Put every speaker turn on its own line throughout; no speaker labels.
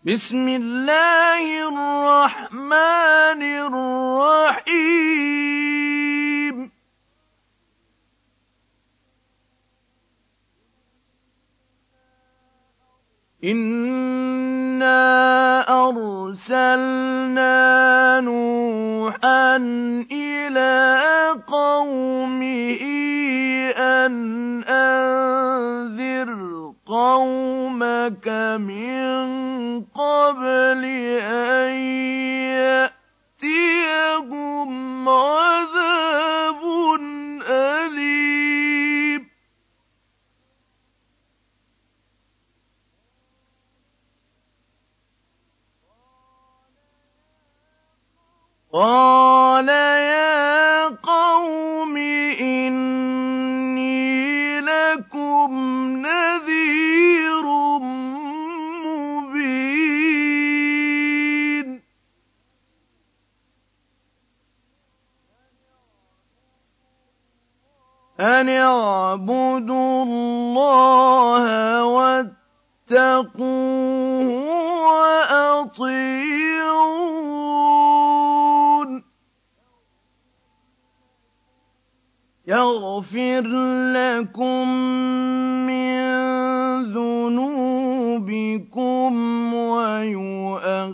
بسم الله الرحمن الرحيم. إنا أرسلنا نوحا إلى قومه أن أنذر قومك من قبل أن يأتيهم عذاب أليم. قال يا أن اعبدوا الله واتقوه وأطيعون يغفر لكم من ذنوبكم ويؤخركم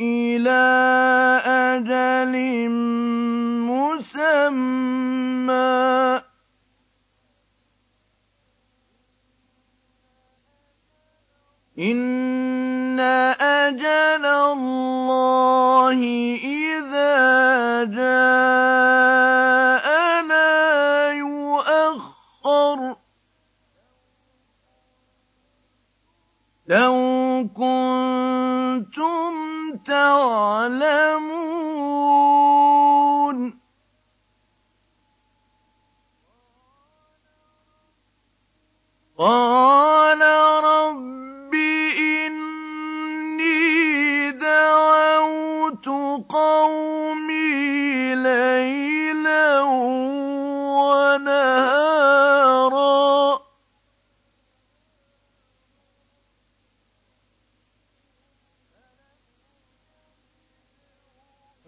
إلى أجل مسمى. إن أجل الله إذا جاء لا يؤخر. لو كنتم تعلمون قال رب إني دعوت قومي ليلا ونهارا.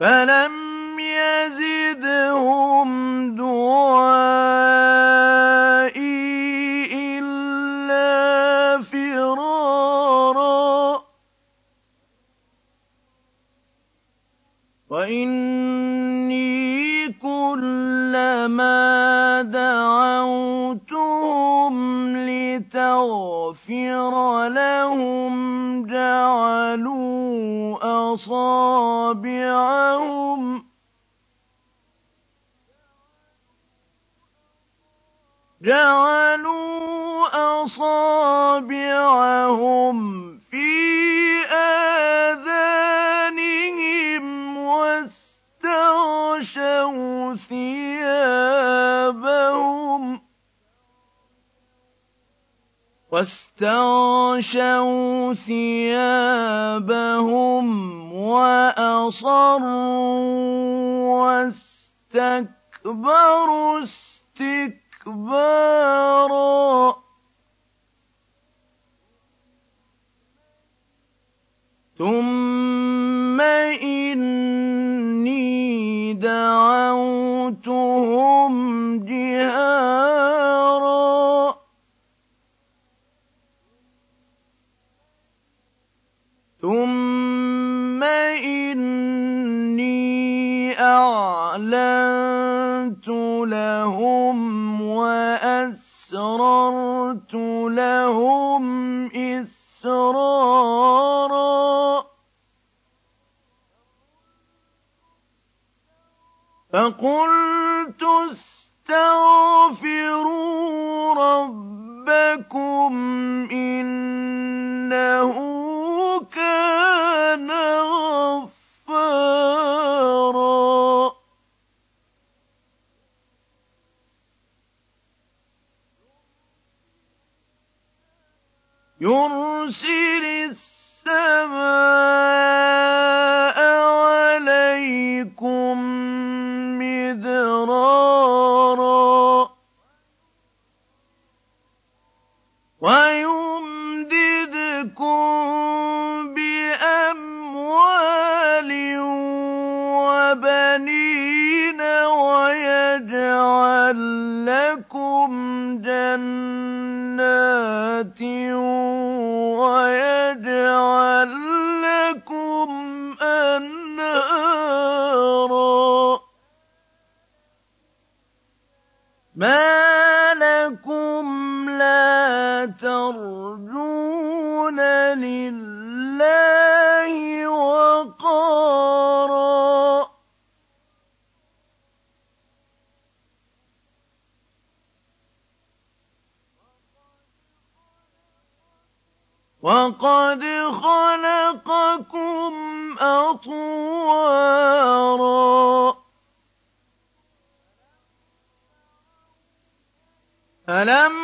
فلم أصابعهم جعلوا أصابعهم في آذانهم واستغشوا ثيابهم. واستغشوا ثيابهم وأصروا واستكبروا استكبارا. ثم لهم وأسررت لهم إسرارا. فقلت استغفروا ربكم إنه لكم جنات ويجعل لكم أنهارا. ما لكم لا ترجون لله وقد خلقكم أطوارا أَلَمْ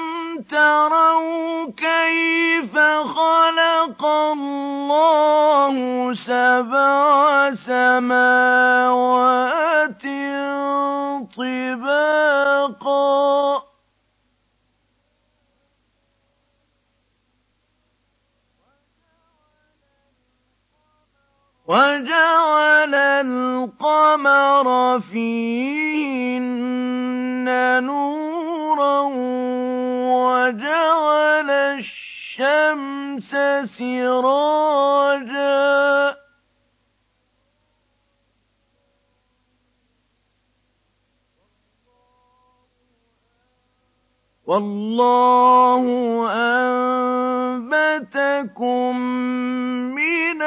تَرَوْا كَيْفَ خَلَقَ اللَّهُ سَبْعَ سَمَاوَاتٍ طِبَاقًا وَجَعَلَ الْقَمَرَ فِيهِنَّ نُورًا وَجَعَلَ الشَّمْسَ سِرَاجًا. وَاللَّهُ أَنبَتَكُم مِّنَ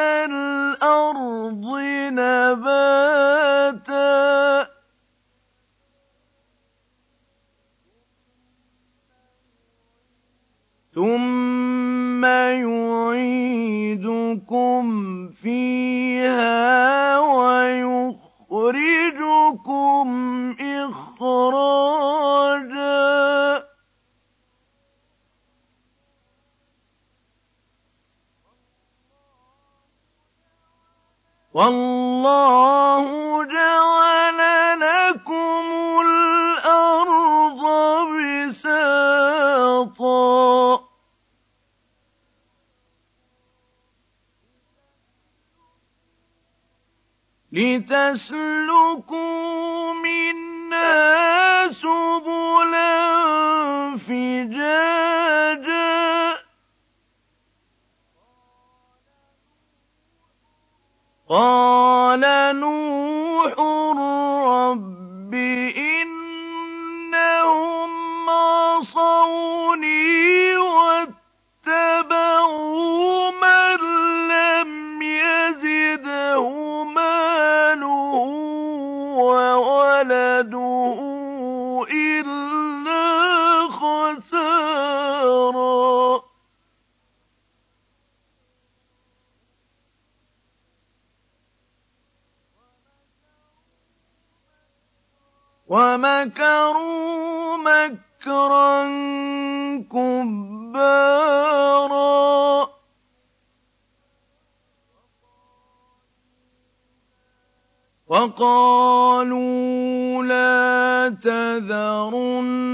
وَاللَّهُ جَعَلَ لَكُمُ الْأَرْضَ بِسَاطًا. لِّتَسْلُكُوا وَمَكَرُوا مَكْرًا كُبَّارًا. وَقَالُوا لَا تَذَرُنَّ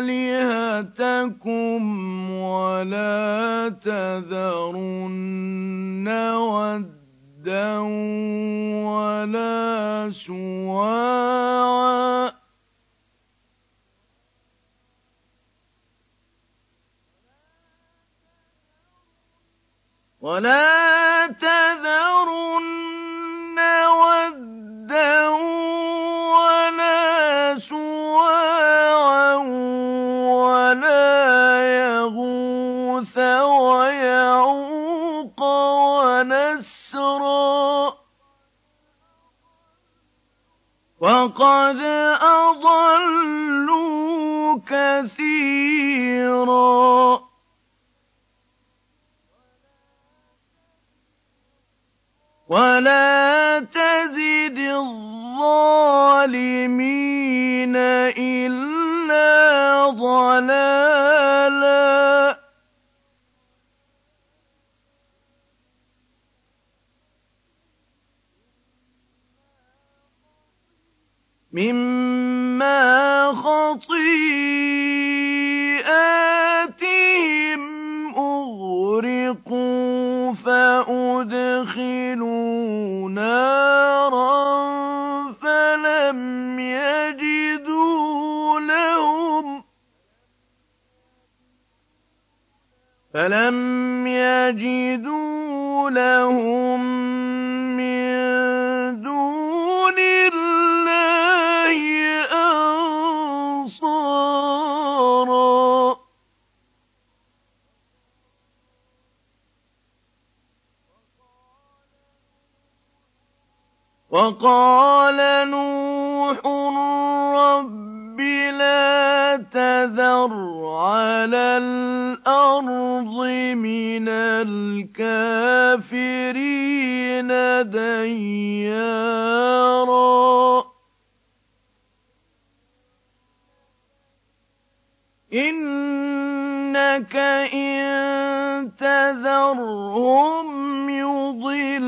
آلِهَتَكُمْ وَلَا تَذَرُنَّ وَدًّا وَلَا سُوَاعًا وَلَا تَذَرُنَّ وَقَدْ أَضَلُّوا كَثِيرًا وَلَا تَزِدِ الظَّالِمِينَ إِلَّا ضَلَالًا مما خطيئاتهم أغرقوا فأدخلوا نارا فلم يجدوا لهم فلم يجدوا لهم وقال نوح رب لا تذر على الأرض من الكافرين ديارا. إنك إن تذرهم يضلوا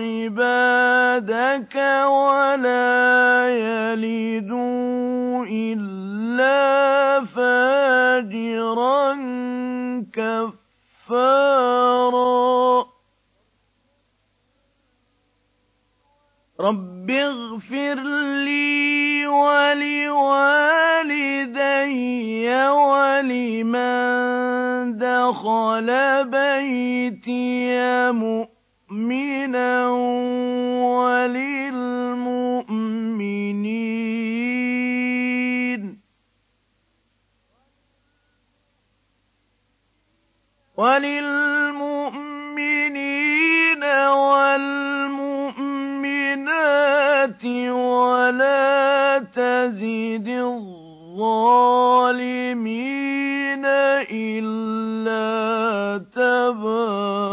عبادك ولا يلدوا إلا فاجرا كفارا. رب اغفر لي ولوالدي ولمن دخل بيتي مؤمنا وللمؤمنين. وللمؤمنين والمؤمنات ولا تزد الظالمين إلا تبارا